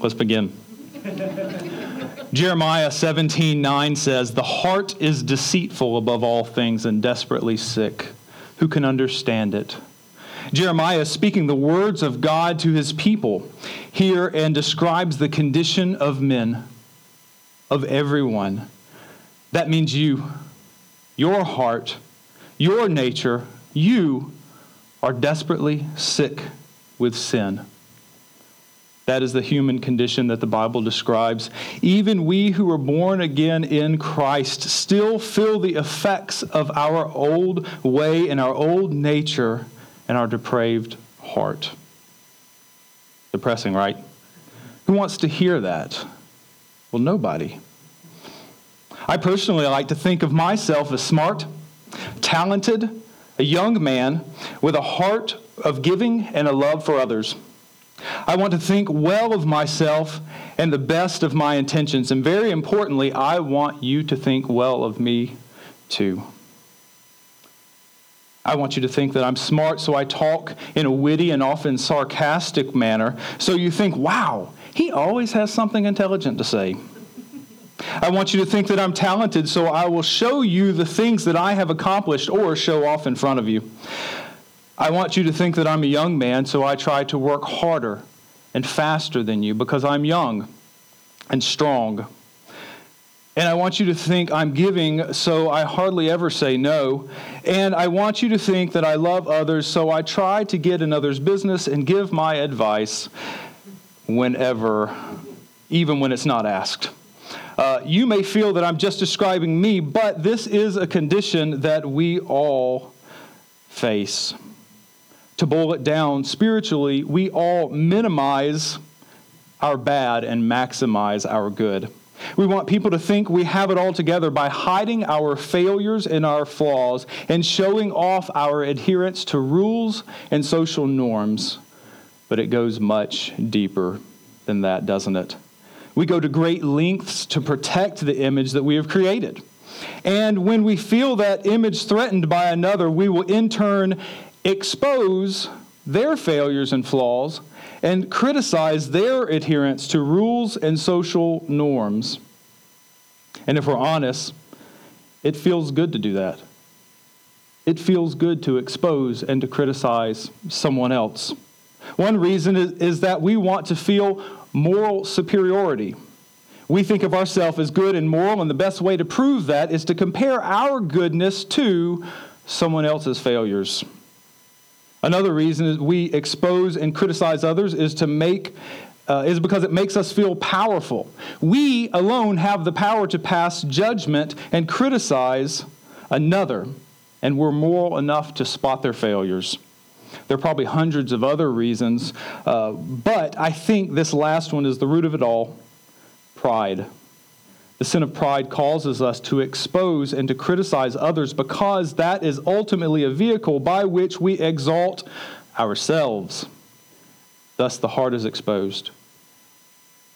Let's begin. Jeremiah 17 9 says, The heart is deceitful above all things and desperately sick. Who can understand it? Jeremiah is speaking the words of God to his people here and describes the condition of men, of everyone. That means you, your heart, your nature, you are desperately sick with sin. That is the human condition that the Bible describes. Even we who are born again in Christ still feel the effects of our old way and our old nature and our depraved heart. Depressing, right? Who wants to hear that? Well, nobody. I personally like to think of myself as smart, talented, a young man with a heart of giving and a love for others. I want to think well of myself and the best of my intentions. And very importantly, I want you to think well of me too. I want you to think that I'm smart, so I talk in a witty and often sarcastic manner. So you think, wow, he always has something intelligent to say. I want you to think that I'm talented, so I will show you the things that I have accomplished or show off in front of you. I want you to think that I'm a young man, so I try to work harder and faster than you because I'm young and strong. And I want you to think I'm giving, so I hardly ever say no. And I want you to think that I love others, so I try to get in others' business and give my advice whenever, even when it's not asked. Uh, you may feel that I'm just describing me, but this is a condition that we all face to boil it down, spiritually, we all minimize our bad and maximize our good. We want people to think we have it all together by hiding our failures and our flaws and showing off our adherence to rules and social norms. But it goes much deeper than that, doesn't it? We go to great lengths to protect the image that we have created. And when we feel that image threatened by another, we will in turn expose their failures and flaws and criticize their adherence to rules and social norms. And if we're honest, it feels good to do that. It feels good to expose and to criticize someone else. One reason is, is that we want to feel moral superiority. We think of ourselves as good and moral, and the best way to prove that is to compare our goodness to someone else's failures. Another reason we expose and criticize others is to make uh, is because it makes us feel powerful. We alone have the power to pass judgment and criticize another, and we're moral enough to spot their failures. There are probably hundreds of other reasons, uh, but I think this last one is the root of it all pride. The sin of pride causes us to expose and to criticize others because that is ultimately a vehicle by which we exalt ourselves. Thus, the heart is exposed.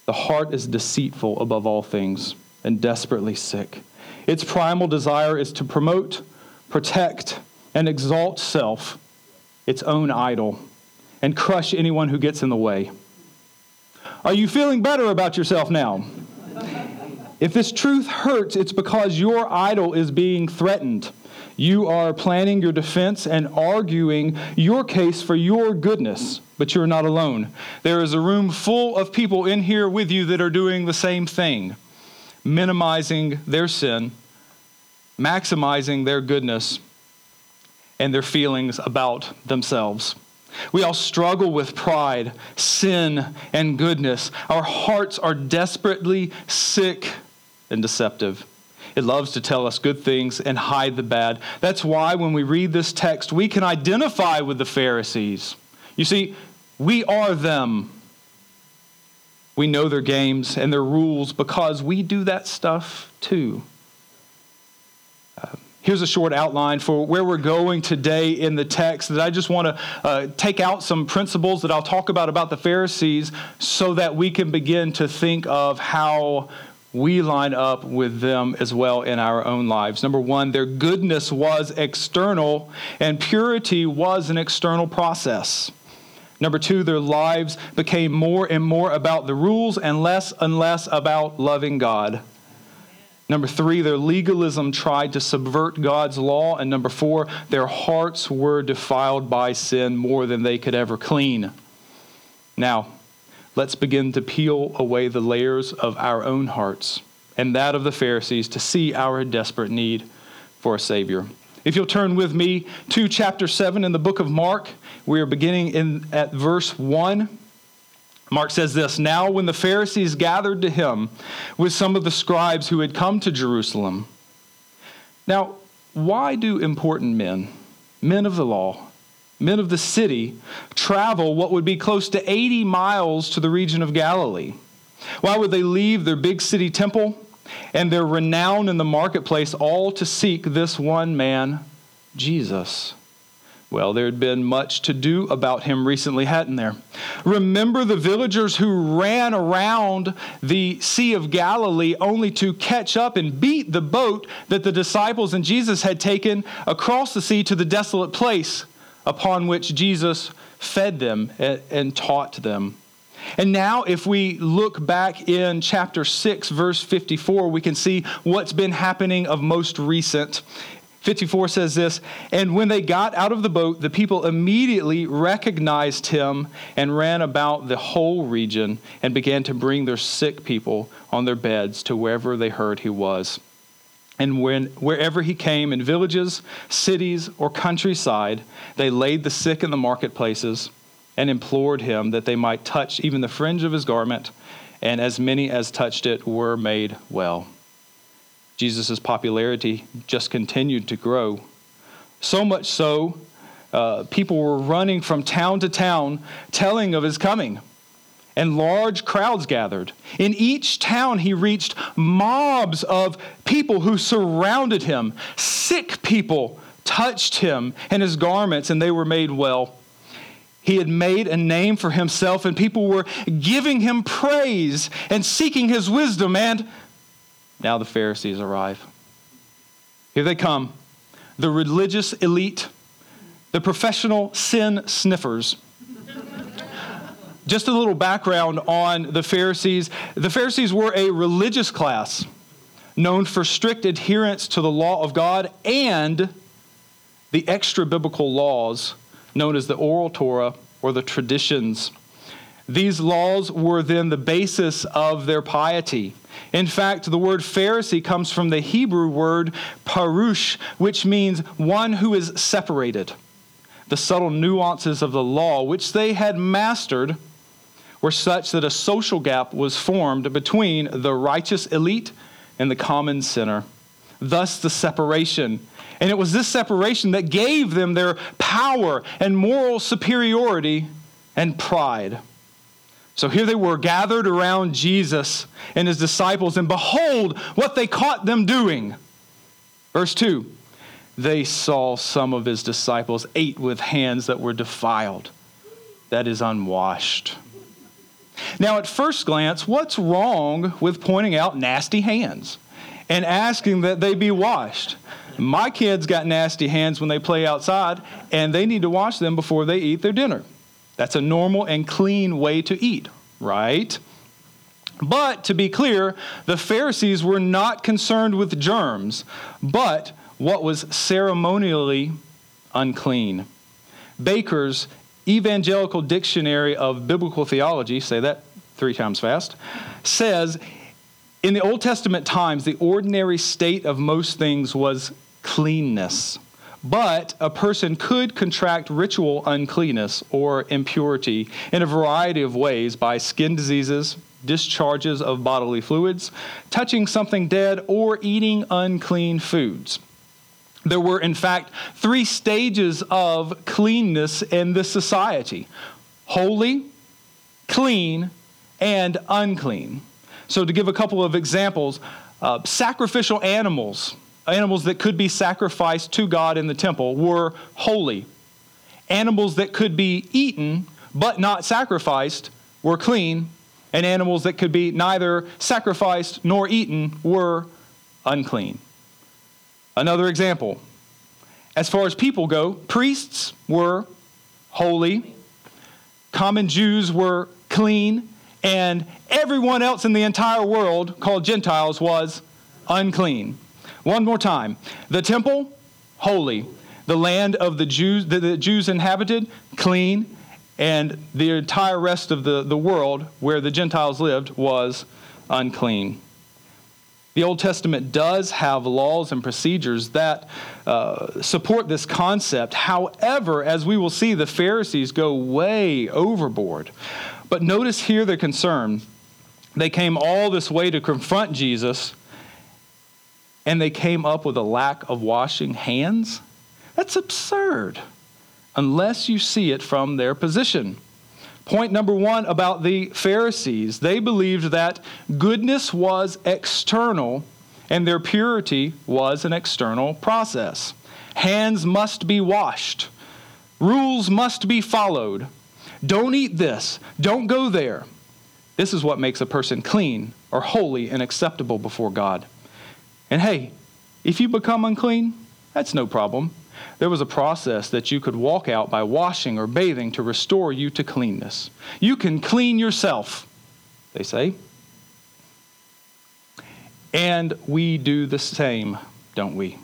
The heart is deceitful above all things and desperately sick. Its primal desire is to promote, protect, and exalt self, its own idol, and crush anyone who gets in the way. Are you feeling better about yourself now? If this truth hurts, it's because your idol is being threatened. You are planning your defense and arguing your case for your goodness, but you're not alone. There is a room full of people in here with you that are doing the same thing, minimizing their sin, maximizing their goodness, and their feelings about themselves. We all struggle with pride, sin, and goodness. Our hearts are desperately sick and deceptive. It loves to tell us good things and hide the bad. That's why when we read this text, we can identify with the Pharisees. You see, we are them. We know their games and their rules because we do that stuff too. Uh, here's a short outline for where we're going today in the text that I just want to uh, take out some principles that I'll talk about about the Pharisees so that we can begin to think of how we line up with them as well in our own lives. Number one, their goodness was external and purity was an external process. Number two, their lives became more and more about the rules and less and less about loving God. Number three, their legalism tried to subvert God's law. And number four, their hearts were defiled by sin more than they could ever clean. Now, let's begin to peel away the layers of our own hearts and that of the Pharisees to see our desperate need for a Savior. If you'll turn with me to chapter 7 in the book of Mark, we are beginning in, at verse 1. Mark says this Now, when the Pharisees gathered to him with some of the scribes who had come to Jerusalem. Now, why do important men, men of the law, men of the city, travel what would be close to 80 miles to the region of Galilee? Why would they leave their big city temple and their renown in the marketplace all to seek this one man, Jesus? Well, there had been much to do about him recently, hadn't there? Remember the villagers who ran around the Sea of Galilee only to catch up and beat the boat that the disciples and Jesus had taken across the sea to the desolate place upon which Jesus fed them and taught them. And now, if we look back in chapter 6, verse 54, we can see what's been happening of most recent 54 says this And when they got out of the boat, the people immediately recognized him and ran about the whole region and began to bring their sick people on their beds to wherever they heard he was. And when, wherever he came, in villages, cities, or countryside, they laid the sick in the marketplaces and implored him that they might touch even the fringe of his garment, and as many as touched it were made well. Jesus' popularity just continued to grow. So much so, uh, people were running from town to town telling of his coming, and large crowds gathered. In each town, he reached mobs of people who surrounded him. Sick people touched him and his garments, and they were made well. He had made a name for himself, and people were giving him praise and seeking his wisdom and now the Pharisees arrive. Here they come the religious elite, the professional sin sniffers. Just a little background on the Pharisees. The Pharisees were a religious class known for strict adherence to the law of God and the extra biblical laws known as the oral Torah or the traditions. These laws were then the basis of their piety. In fact, the word Pharisee comes from the Hebrew word parush, which means one who is separated. The subtle nuances of the law, which they had mastered, were such that a social gap was formed between the righteous elite and the common sinner. Thus, the separation. And it was this separation that gave them their power and moral superiority and pride. So here they were gathered around Jesus and his disciples, and behold what they caught them doing. Verse 2 They saw some of his disciples ate with hands that were defiled, that is, unwashed. Now, at first glance, what's wrong with pointing out nasty hands and asking that they be washed? My kids got nasty hands when they play outside, and they need to wash them before they eat their dinner. That's a normal and clean way to eat, right? But to be clear, the Pharisees were not concerned with germs, but what was ceremonially unclean. Baker's Evangelical Dictionary of Biblical Theology, say that three times fast, says in the Old Testament times, the ordinary state of most things was cleanness. But a person could contract ritual uncleanness or impurity in a variety of ways by skin diseases, discharges of bodily fluids, touching something dead, or eating unclean foods. There were, in fact, three stages of cleanness in this society holy, clean, and unclean. So, to give a couple of examples, uh, sacrificial animals, animals that could be sacrificed to God in the temple, were holy. Animals that could be eaten but not sacrificed were clean, and animals that could be neither sacrificed nor eaten were unclean. Another example as far as people go, priests were holy, common Jews were clean, and everyone else in the entire world, called Gentiles, was unclean. One more time. The temple, holy. The land of the Jews, that the Jews inhabited, clean. And the entire rest of the, the world where the Gentiles lived was unclean. The Old Testament does have laws and procedures that uh, support this concept. However, as we will see, the Pharisees go way overboard. But notice here their concern. They came all this way to confront Jesus, and they came up with a lack of washing hands? That's absurd, unless you see it from their position. Point number one about the Pharisees they believed that goodness was external and their purity was an external process. Hands must be washed, rules must be followed. Don't eat this, don't go there. This is what makes a person clean or holy and acceptable before God. And hey, if you become unclean, that's no problem. There was a process that you could walk out by washing or bathing to restore you to cleanness. You can clean yourself, they say. And we do the same, don't we?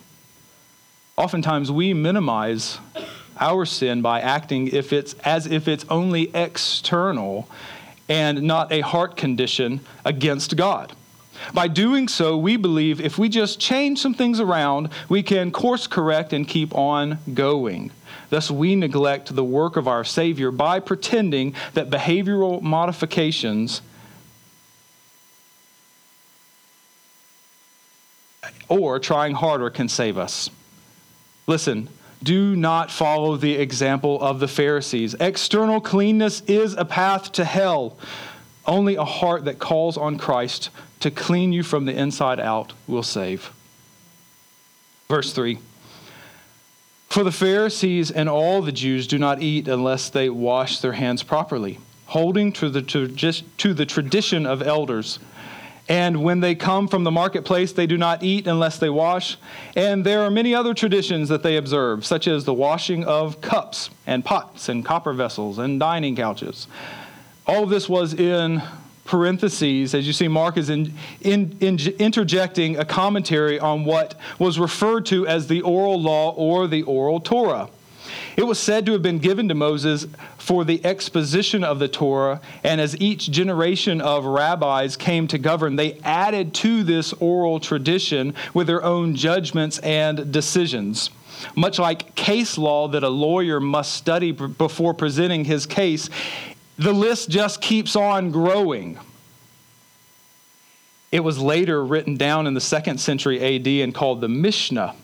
Oftentimes we minimize our sin by acting if it's as if it's only external and not a heart condition against God. By doing so, we believe if we just change some things around, we can course correct and keep on going. Thus, we neglect the work of our Savior by pretending that behavioral modifications or trying harder can save us. Listen, do not follow the example of the Pharisees. External cleanness is a path to hell. Only a heart that calls on Christ to clean you from the inside out will save. Verse 3 For the Pharisees and all the Jews do not eat unless they wash their hands properly, holding to the, to the tradition of elders. And when they come from the marketplace, they do not eat unless they wash. And there are many other traditions that they observe, such as the washing of cups and pots and copper vessels and dining couches. All of this was in parentheses, as you see, Mark is in, in, in, interjecting a commentary on what was referred to as the oral law or the oral Torah. It was said to have been given to Moses for the exposition of the Torah, and as each generation of rabbis came to govern, they added to this oral tradition with their own judgments and decisions. Much like case law that a lawyer must study before presenting his case, the list just keeps on growing. It was later written down in the second century AD and called the Mishnah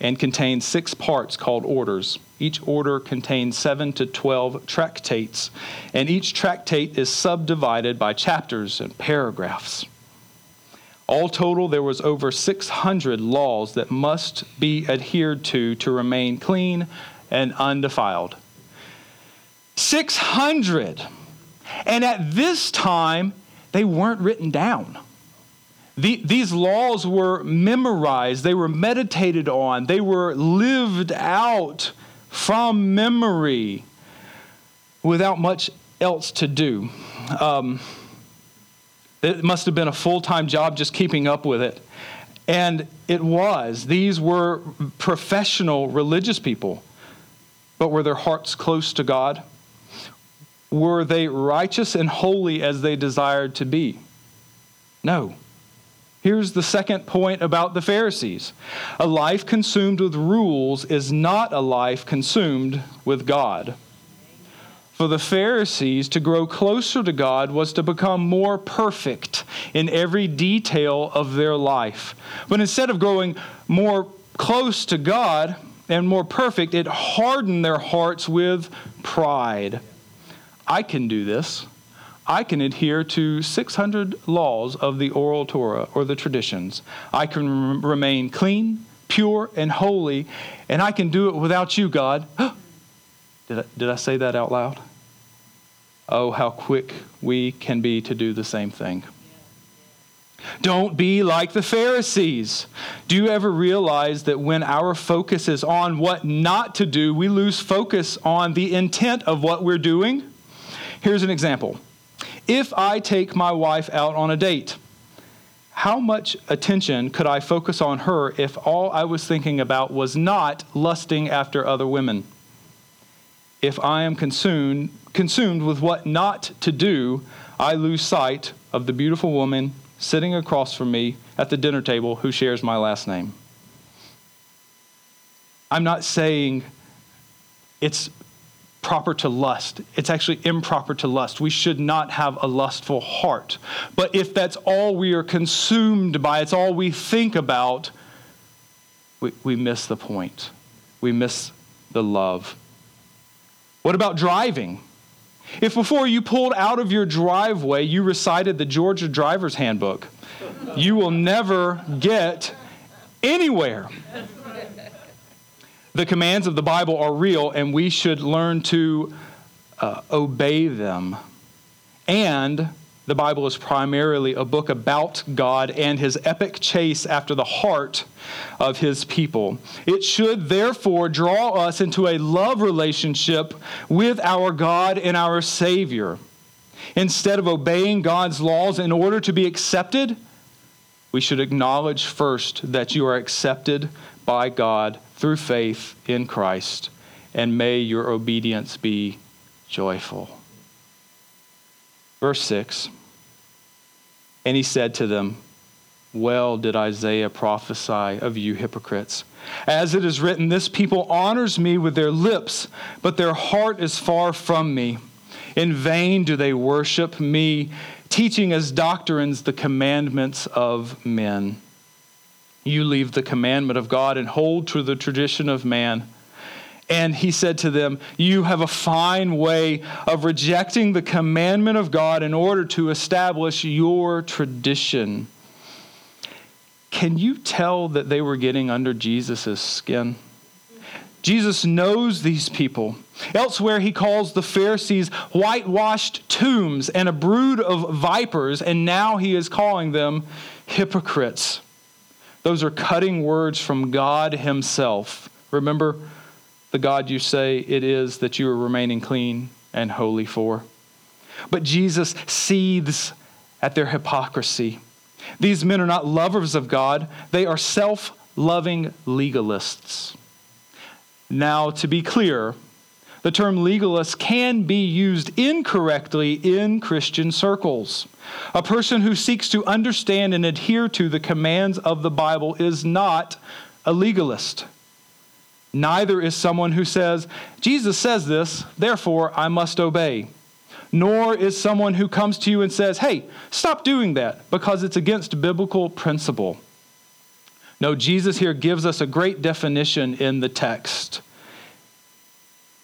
and contains six parts called orders. Each order contains seven to twelve tractates, and each tractate is subdivided by chapters and paragraphs. All total, there was over 600 laws that must be adhered to to remain clean and undefiled. 600. And at this time, they weren't written down. The, these laws were memorized, they were meditated on, they were lived out from memory without much else to do. Um, it must have been a full time job just keeping up with it. And it was. These were professional religious people. But were their hearts close to God? Were they righteous and holy as they desired to be? No. Here's the second point about the Pharisees a life consumed with rules is not a life consumed with God. For the Pharisees, to grow closer to God was to become more perfect in every detail of their life. But instead of growing more close to God and more perfect, it hardened their hearts with pride. I can do this. I can adhere to 600 laws of the oral Torah or the traditions. I can remain clean, pure, and holy, and I can do it without you, God. did, I, did I say that out loud? Oh, how quick we can be to do the same thing. Don't be like the Pharisees. Do you ever realize that when our focus is on what not to do, we lose focus on the intent of what we're doing? Here's an example. If I take my wife out on a date, how much attention could I focus on her if all I was thinking about was not lusting after other women? If I am consumed, consumed with what not to do, I lose sight of the beautiful woman sitting across from me at the dinner table who shares my last name. I'm not saying it's proper to lust. It's actually improper to lust. We should not have a lustful heart. But if that's all we are consumed by, it's all we think about, we, we miss the point. We miss the love. What about driving? If before you pulled out of your driveway you recited the Georgia Driver's Handbook, you will never get anywhere. The commands of the Bible are real, and we should learn to uh, obey them. And the Bible is primarily a book about God and his epic chase after the heart of his people. It should therefore draw us into a love relationship with our God and our Savior. Instead of obeying God's laws in order to be accepted, we should acknowledge first that you are accepted by God through faith in Christ, and may your obedience be joyful. Verse 6 And he said to them, Well did Isaiah prophesy of you hypocrites. As it is written, This people honors me with their lips, but their heart is far from me. In vain do they worship me, teaching as doctrines the commandments of men. You leave the commandment of God and hold to the tradition of man. And he said to them, You have a fine way of rejecting the commandment of God in order to establish your tradition. Can you tell that they were getting under Jesus' skin? Jesus knows these people. Elsewhere, he calls the Pharisees whitewashed tombs and a brood of vipers, and now he is calling them hypocrites. Those are cutting words from God Himself. Remember the God you say it is that you are remaining clean and holy for. But Jesus seethes at their hypocrisy. These men are not lovers of God, they are self loving legalists. Now, to be clear, the term legalist can be used incorrectly in Christian circles. A person who seeks to understand and adhere to the commands of the Bible is not a legalist. Neither is someone who says, Jesus says this, therefore I must obey. Nor is someone who comes to you and says, hey, stop doing that because it's against biblical principle. No, Jesus here gives us a great definition in the text.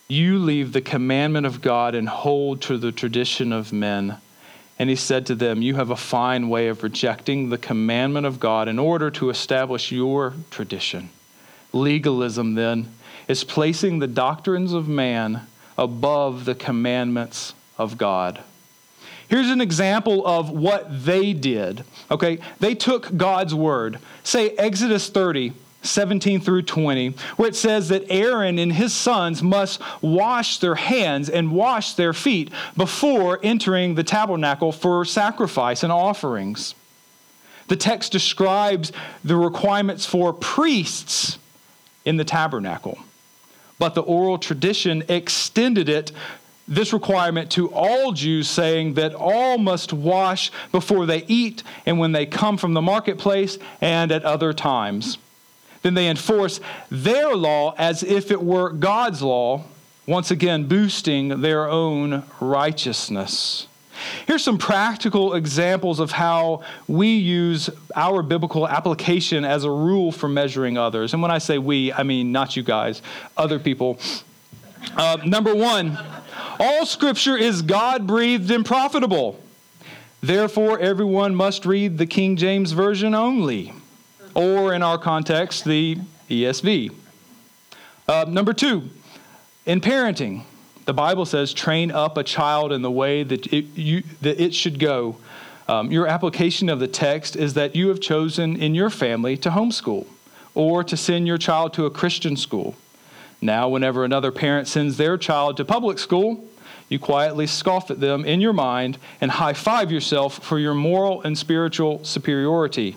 You leave the commandment of God and hold to the tradition of men. And he said to them, You have a fine way of rejecting the commandment of God in order to establish your tradition. Legalism, then, is placing the doctrines of man above the commandments of God. Here's an example of what they did. Okay, they took God's word. Say Exodus 30, 17 through 20, where it says that Aaron and his sons must wash their hands and wash their feet before entering the tabernacle for sacrifice and offerings. The text describes the requirements for priests in the tabernacle, but the oral tradition extended it. This requirement to all Jews, saying that all must wash before they eat and when they come from the marketplace and at other times then they enforce their law as if it were God's law, once again boosting their own righteousness. Here's some practical examples of how we use our biblical application as a rule for measuring others. And when I say we, I mean not you guys, other people. Uh, number one, All scripture is God breathed and profitable. Therefore, everyone must read the King James Version only, or in our context, the ESV. Uh, number two, in parenting, the Bible says, train up a child in the way that it, you, that it should go. Um, your application of the text is that you have chosen in your family to homeschool or to send your child to a Christian school. Now, whenever another parent sends their child to public school, you quietly scoff at them in your mind and high five yourself for your moral and spiritual superiority.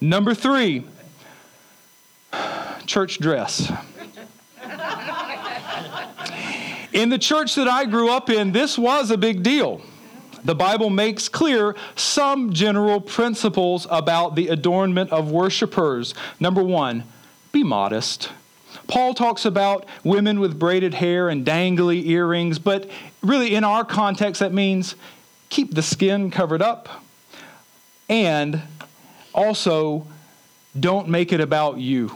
Number three, church dress. In the church that I grew up in, this was a big deal. The Bible makes clear some general principles about the adornment of worshipers. Number one, be modest. Paul talks about women with braided hair and dangly earrings, but really in our context, that means keep the skin covered up and also don't make it about you.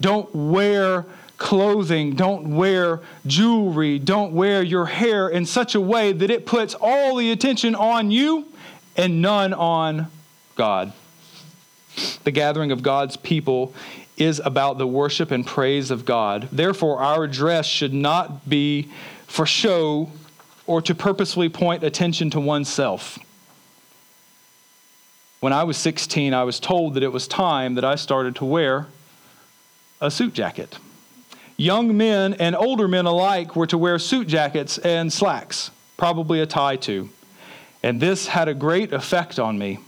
Don't wear clothing, don't wear jewelry, don't wear your hair in such a way that it puts all the attention on you and none on God. The gathering of God's people is about the worship and praise of God. Therefore, our dress should not be for show or to purposely point attention to oneself. When I was 16, I was told that it was time that I started to wear a suit jacket. Young men and older men alike were to wear suit jackets and slacks, probably a tie too. And this had a great effect on me.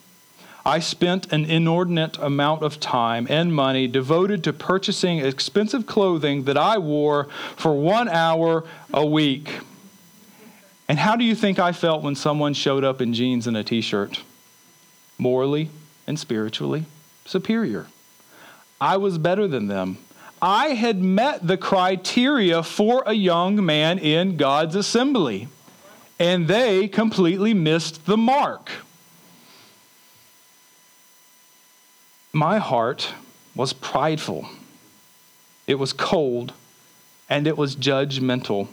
I spent an inordinate amount of time and money devoted to purchasing expensive clothing that I wore for one hour a week. And how do you think I felt when someone showed up in jeans and a t shirt? Morally and spiritually superior. I was better than them. I had met the criteria for a young man in God's assembly, and they completely missed the mark. My heart was prideful, it was cold, and it was judgmental,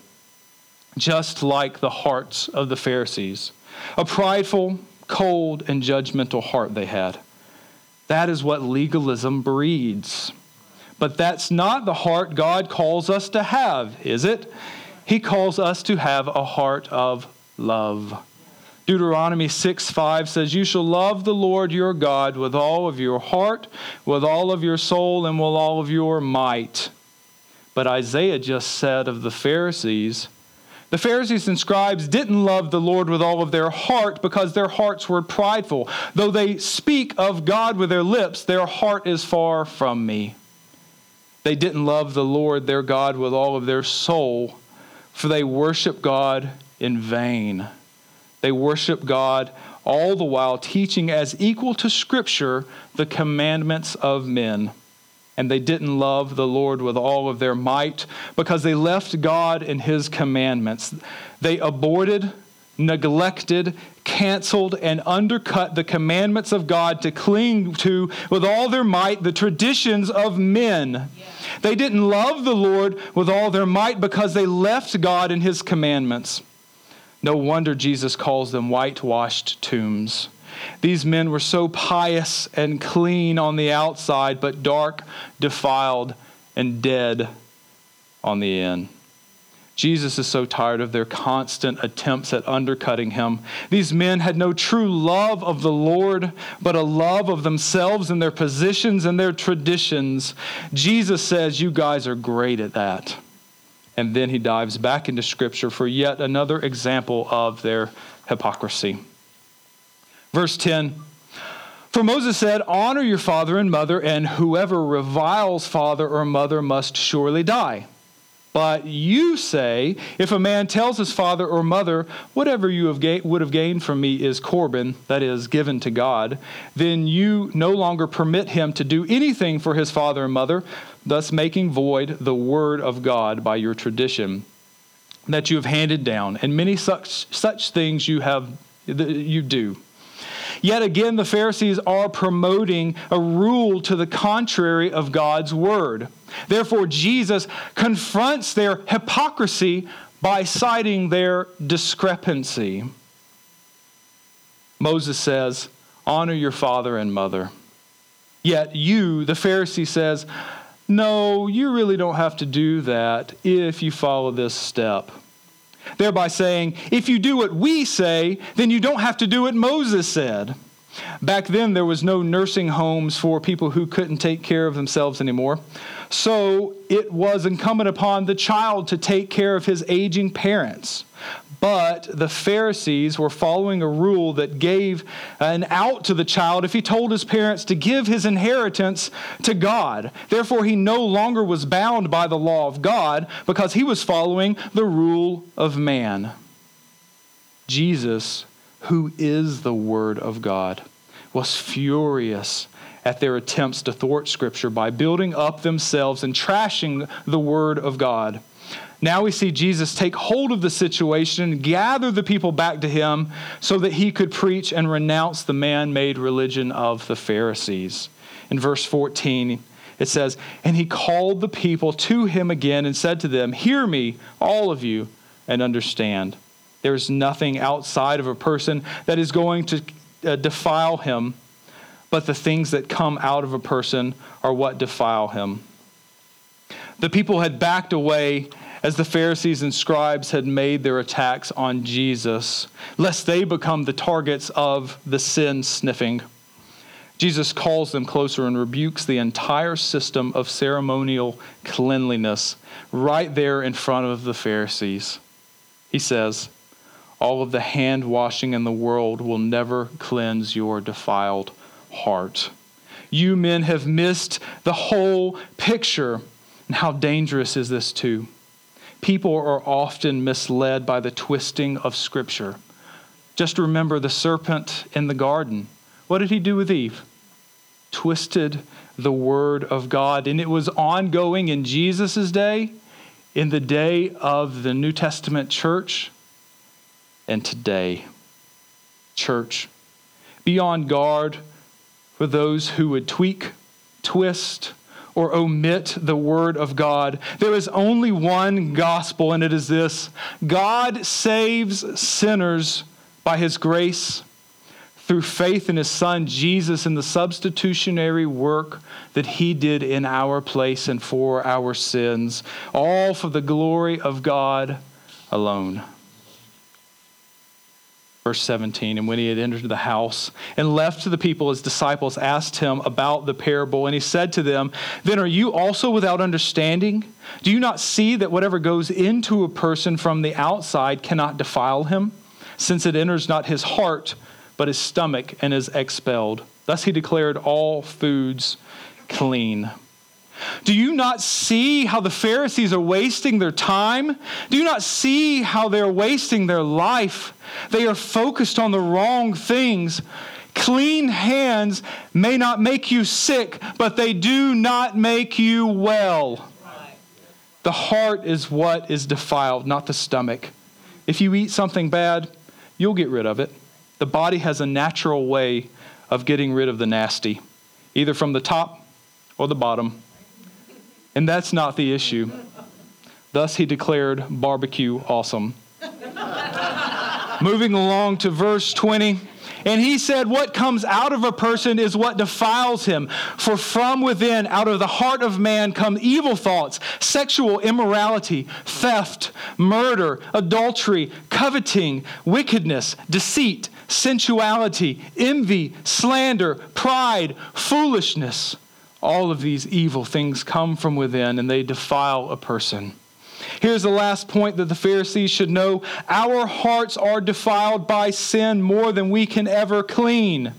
just like the hearts of the Pharisees. A prideful, cold, and judgmental heart they had. That is what legalism breeds. But that's not the heart God calls us to have, is it? He calls us to have a heart of love. Deuteronomy 6 5 says, You shall love the Lord your God with all of your heart, with all of your soul, and with all of your might. But Isaiah just said of the Pharisees, the Pharisees and scribes didn't love the Lord with all of their heart because their hearts were prideful. Though they speak of God with their lips, their heart is far from me. They didn't love the Lord their God with all of their soul, for they worship God in vain. They worship God all the while teaching as equal to Scripture the commandments of men. And they didn't love the Lord with all of their might because they left God and His commandments. They aborted neglected, canceled, and undercut the commandments of God to cling to with all their might the traditions of men. They didn't love the Lord with all their might because they left God and his commandments. No wonder Jesus calls them whitewashed tombs. These men were so pious and clean on the outside, but dark, defiled, and dead on the end. Jesus is so tired of their constant attempts at undercutting him. These men had no true love of the Lord, but a love of themselves and their positions and their traditions. Jesus says, You guys are great at that. And then he dives back into Scripture for yet another example of their hypocrisy. Verse 10 For Moses said, Honor your father and mother, and whoever reviles father or mother must surely die. But you say, if a man tells his father or mother, whatever you have ga- would have gained from me is Corban, that is, given to God, then you no longer permit him to do anything for his father and mother, thus making void the word of God by your tradition that you have handed down, and many such, such things you have you do. Yet again, the Pharisees are promoting a rule to the contrary of God's word. Therefore, Jesus confronts their hypocrisy by citing their discrepancy. Moses says, Honor your father and mother. Yet you, the Pharisee, says, No, you really don't have to do that if you follow this step. Thereby saying, If you do what we say, then you don't have to do what Moses said. Back then, there was no nursing homes for people who couldn't take care of themselves anymore. So it was incumbent upon the child to take care of his aging parents. But the Pharisees were following a rule that gave an out to the child if he told his parents to give his inheritance to God. Therefore, he no longer was bound by the law of God because he was following the rule of man. Jesus, who is the Word of God, was furious at their attempts to thwart Scripture by building up themselves and trashing the Word of God. Now we see Jesus take hold of the situation, gather the people back to him so that he could preach and renounce the man made religion of the Pharisees. In verse 14, it says, And he called the people to him again and said to them, Hear me, all of you, and understand. There is nothing outside of a person that is going to uh, defile him, but the things that come out of a person are what defile him. The people had backed away as the Pharisees and scribes had made their attacks on Jesus, lest they become the targets of the sin sniffing. Jesus calls them closer and rebukes the entire system of ceremonial cleanliness right there in front of the Pharisees. He says, All of the hand washing in the world will never cleanse your defiled heart. You men have missed the whole picture. And how dangerous is this, too? People are often misled by the twisting of Scripture. Just remember the serpent in the garden. What did he do with Eve? Twisted the Word of God. And it was ongoing in Jesus' day, in the day of the New Testament church, and today. Church, be on guard for those who would tweak, twist, or omit the word of God. There is only one gospel, and it is this God saves sinners by his grace through faith in his son Jesus and the substitutionary work that he did in our place and for our sins, all for the glory of God alone verse 17 and when he had entered the house and left to the people his disciples asked him about the parable and he said to them then are you also without understanding? Do you not see that whatever goes into a person from the outside cannot defile him since it enters not his heart but his stomach and is expelled? Thus he declared all foods clean do you not see how the Pharisees are wasting their time? Do you not see how they're wasting their life? They are focused on the wrong things. Clean hands may not make you sick, but they do not make you well. The heart is what is defiled, not the stomach. If you eat something bad, you'll get rid of it. The body has a natural way of getting rid of the nasty, either from the top or the bottom. And that's not the issue. Thus, he declared barbecue awesome. Moving along to verse 20. And he said, What comes out of a person is what defiles him. For from within, out of the heart of man, come evil thoughts, sexual immorality, theft, murder, adultery, coveting, wickedness, deceit, sensuality, envy, slander, pride, foolishness all of these evil things come from within and they defile a person. Here's the last point that the Pharisees should know our hearts are defiled by sin more than we can ever clean.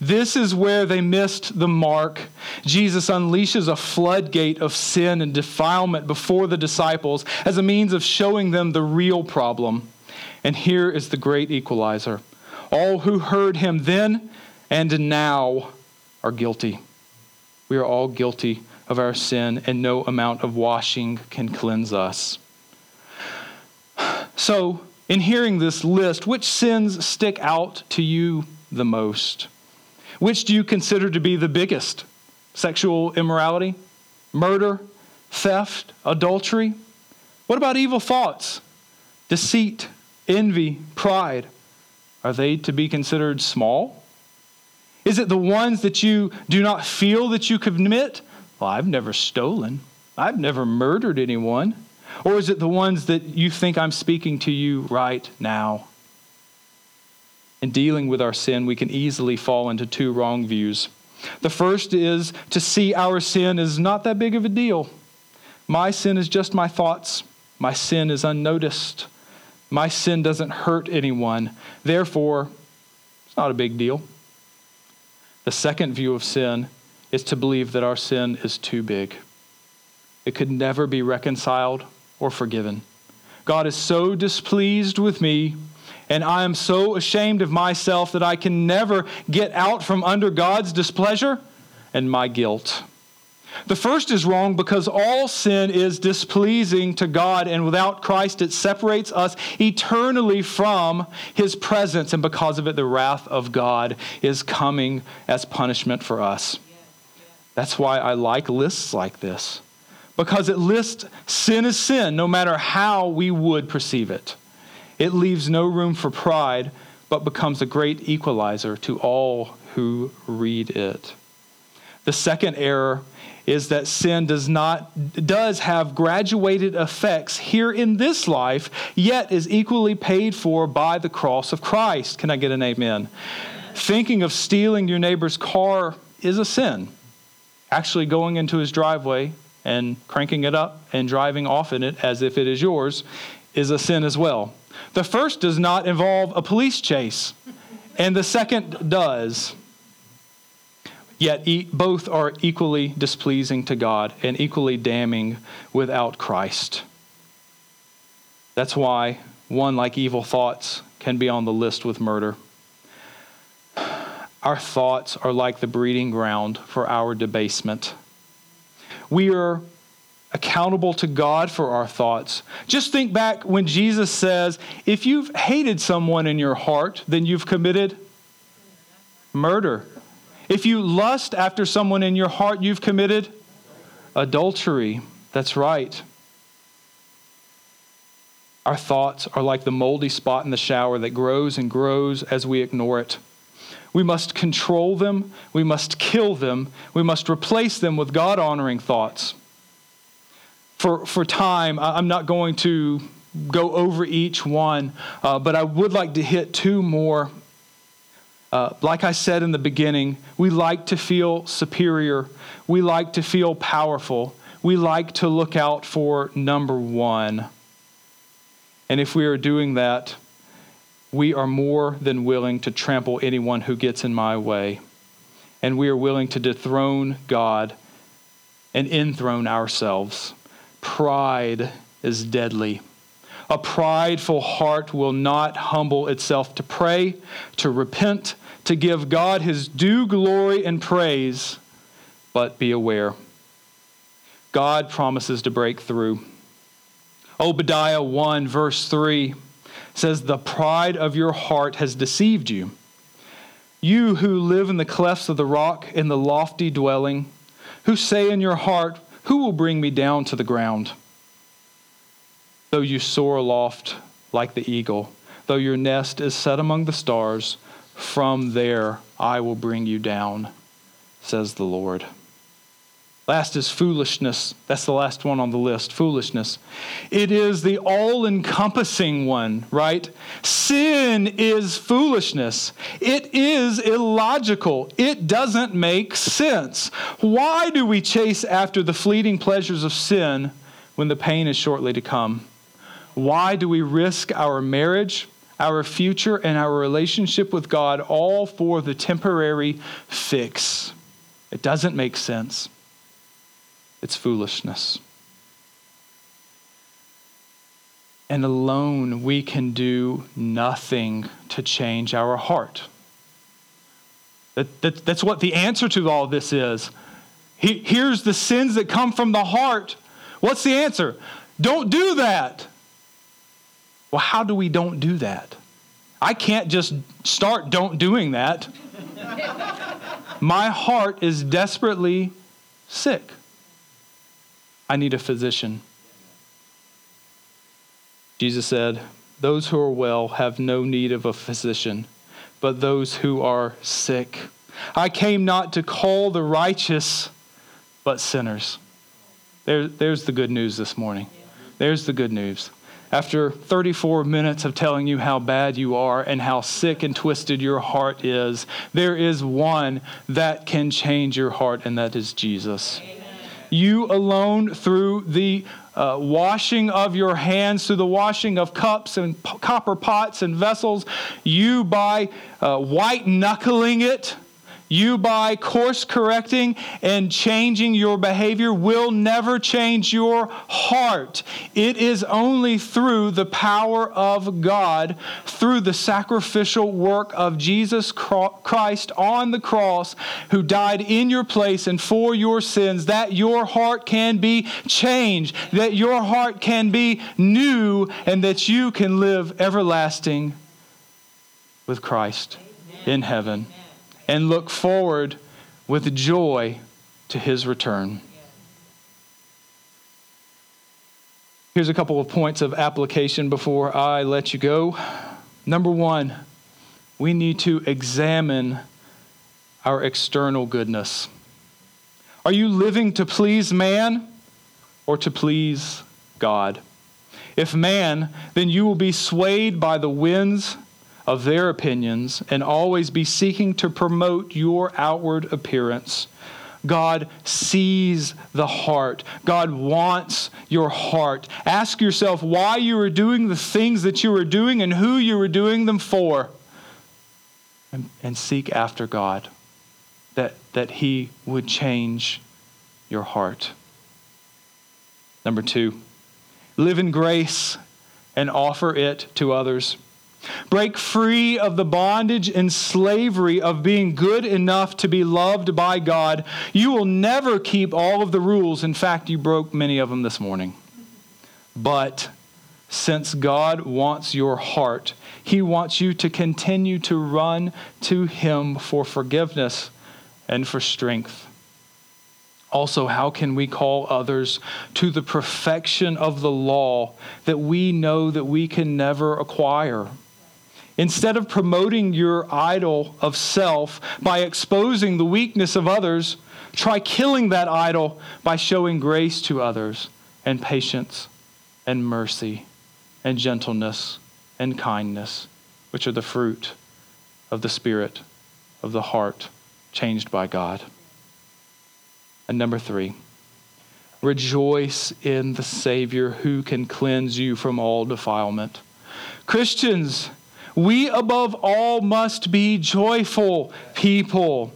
This is where they missed the mark. Jesus unleashes a floodgate of sin and defilement before the disciples as a means of showing them the real problem. And here is the great equalizer all who heard him then and now are guilty. We are all guilty of our sin, and no amount of washing can cleanse us. So, in hearing this list, which sins stick out to you the most? Which do you consider to be the biggest? Sexual immorality, murder, theft, adultery? What about evil thoughts? deceit, envy, pride, are they to be considered small? Is it the ones that you do not feel that you commit? Well, I've never stolen. I've never murdered anyone. Or is it the ones that you think I'm speaking to you right now? In dealing with our sin, we can easily fall into two wrong views. The first is to see our sin as not that big of a deal. My sin is just my thoughts. My sin is unnoticed. My sin doesn't hurt anyone. Therefore, it's not a big deal. The second view of sin is to believe that our sin is too big. It could never be reconciled or forgiven. God is so displeased with me, and I am so ashamed of myself that I can never get out from under God's displeasure and my guilt. The first is wrong because all sin is displeasing to God, and without Christ, it separates us eternally from His presence, and because of it, the wrath of God is coming as punishment for us. That's why I like lists like this, because it lists sin as sin, no matter how we would perceive it. It leaves no room for pride, but becomes a great equalizer to all who read it. The second error is that sin does not does have graduated effects here in this life yet is equally paid for by the cross of Christ. Can I get an amen? Thinking of stealing your neighbor's car is a sin. Actually going into his driveway and cranking it up and driving off in it as if it is yours is a sin as well. The first does not involve a police chase, and the second does. Yet both are equally displeasing to God and equally damning without Christ. That's why one, like evil thoughts, can be on the list with murder. Our thoughts are like the breeding ground for our debasement. We are accountable to God for our thoughts. Just think back when Jesus says, if you've hated someone in your heart, then you've committed murder. If you lust after someone in your heart, you've committed adultery. That's right. Our thoughts are like the moldy spot in the shower that grows and grows as we ignore it. We must control them. We must kill them. We must replace them with God honoring thoughts. For, for time, I'm not going to go over each one, uh, but I would like to hit two more uh, like I said in the beginning, we like to feel superior. We like to feel powerful. We like to look out for number one. And if we are doing that, we are more than willing to trample anyone who gets in my way. And we are willing to dethrone God and enthrone ourselves. Pride is deadly. A prideful heart will not humble itself to pray, to repent, to give God his due glory and praise, but be aware. God promises to break through. Obadiah 1, verse 3 says, The pride of your heart has deceived you. You who live in the clefts of the rock, in the lofty dwelling, who say in your heart, Who will bring me down to the ground? Though you soar aloft like the eagle, though your nest is set among the stars, from there I will bring you down, says the Lord. Last is foolishness. That's the last one on the list foolishness. It is the all encompassing one, right? Sin is foolishness. It is illogical. It doesn't make sense. Why do we chase after the fleeting pleasures of sin when the pain is shortly to come? Why do we risk our marriage, our future, and our relationship with God all for the temporary fix. It doesn't make sense. It's foolishness. And alone we can do nothing to change our heart. That, that, that's what the answer to all this is. He, here's the sins that come from the heart. What's the answer? Don't do that. Well, how do we don't do that? I can't just start don't doing that. My heart is desperately sick. I need a physician. Jesus said, those who are well have no need of a physician, but those who are sick. I came not to call the righteous, but sinners. There, there's the good news this morning. There's the good news. After 34 minutes of telling you how bad you are and how sick and twisted your heart is, there is one that can change your heart, and that is Jesus. Amen. You alone, through the uh, washing of your hands, through the washing of cups and p- copper pots and vessels, you by uh, white knuckling it, you, by course correcting and changing your behavior, will never change your heart. It is only through the power of God, through the sacrificial work of Jesus Christ on the cross, who died in your place and for your sins, that your heart can be changed, that your heart can be new, and that you can live everlasting with Christ in heaven and look forward with joy to his return. Here's a couple of points of application before I let you go. Number one, we need to examine our external goodness. Are you living to please man or to please God? If man, then you will be swayed by the winds of their opinions and always be seeking to promote your outward appearance. God sees the heart. God wants your heart. Ask yourself why you are doing the things that you are doing and who you are doing them for. And, and seek after God, that, that He would change your heart. Number two, live in grace and offer it to others. Break free of the bondage and slavery of being good enough to be loved by God. You will never keep all of the rules. In fact, you broke many of them this morning. But since God wants your heart, He wants you to continue to run to Him for forgiveness and for strength. Also, how can we call others to the perfection of the law that we know that we can never acquire? Instead of promoting your idol of self by exposing the weakness of others, try killing that idol by showing grace to others and patience and mercy and gentleness and kindness, which are the fruit of the Spirit of the heart changed by God. And number three, rejoice in the Savior who can cleanse you from all defilement. Christians, we above all must be joyful people.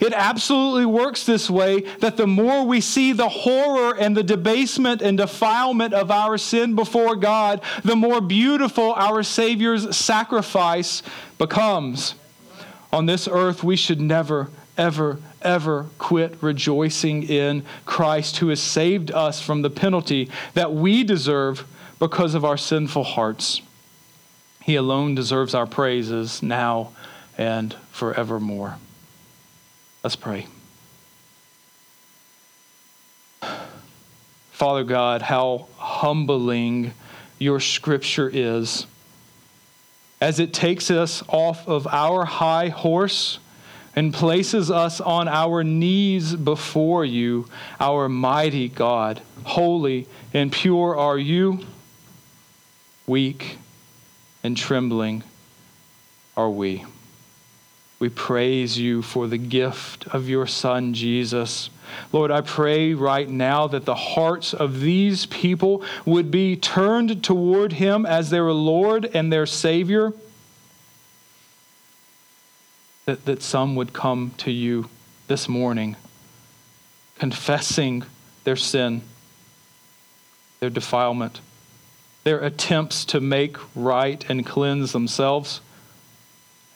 It absolutely works this way that the more we see the horror and the debasement and defilement of our sin before God, the more beautiful our Savior's sacrifice becomes. On this earth, we should never, ever, ever quit rejoicing in Christ who has saved us from the penalty that we deserve because of our sinful hearts. He alone deserves our praises now and forevermore. Let's pray. Father God, how humbling your scripture is as it takes us off of our high horse and places us on our knees before you, our mighty God. Holy and pure are you, weak and trembling are we. We praise you for the gift of your Son, Jesus. Lord, I pray right now that the hearts of these people would be turned toward him as their Lord and their Savior. That, that some would come to you this morning confessing their sin, their defilement their attempts to make right and cleanse themselves,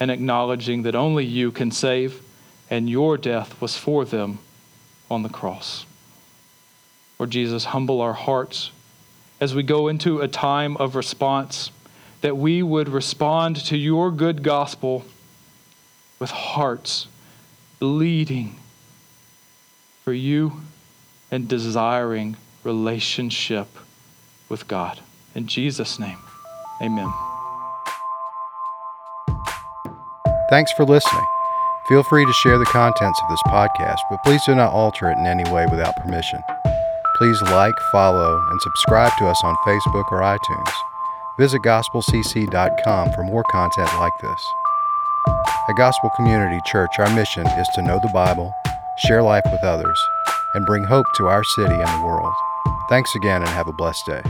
and acknowledging that only you can save, and your death was for them on the cross. Lord Jesus, humble our hearts as we go into a time of response, that we would respond to your good gospel with hearts bleeding for you and desiring relationship with God. In Jesus' name, amen. Thanks for listening. Feel free to share the contents of this podcast, but please do not alter it in any way without permission. Please like, follow, and subscribe to us on Facebook or iTunes. Visit gospelcc.com for more content like this. At Gospel Community Church, our mission is to know the Bible, share life with others, and bring hope to our city and the world. Thanks again and have a blessed day.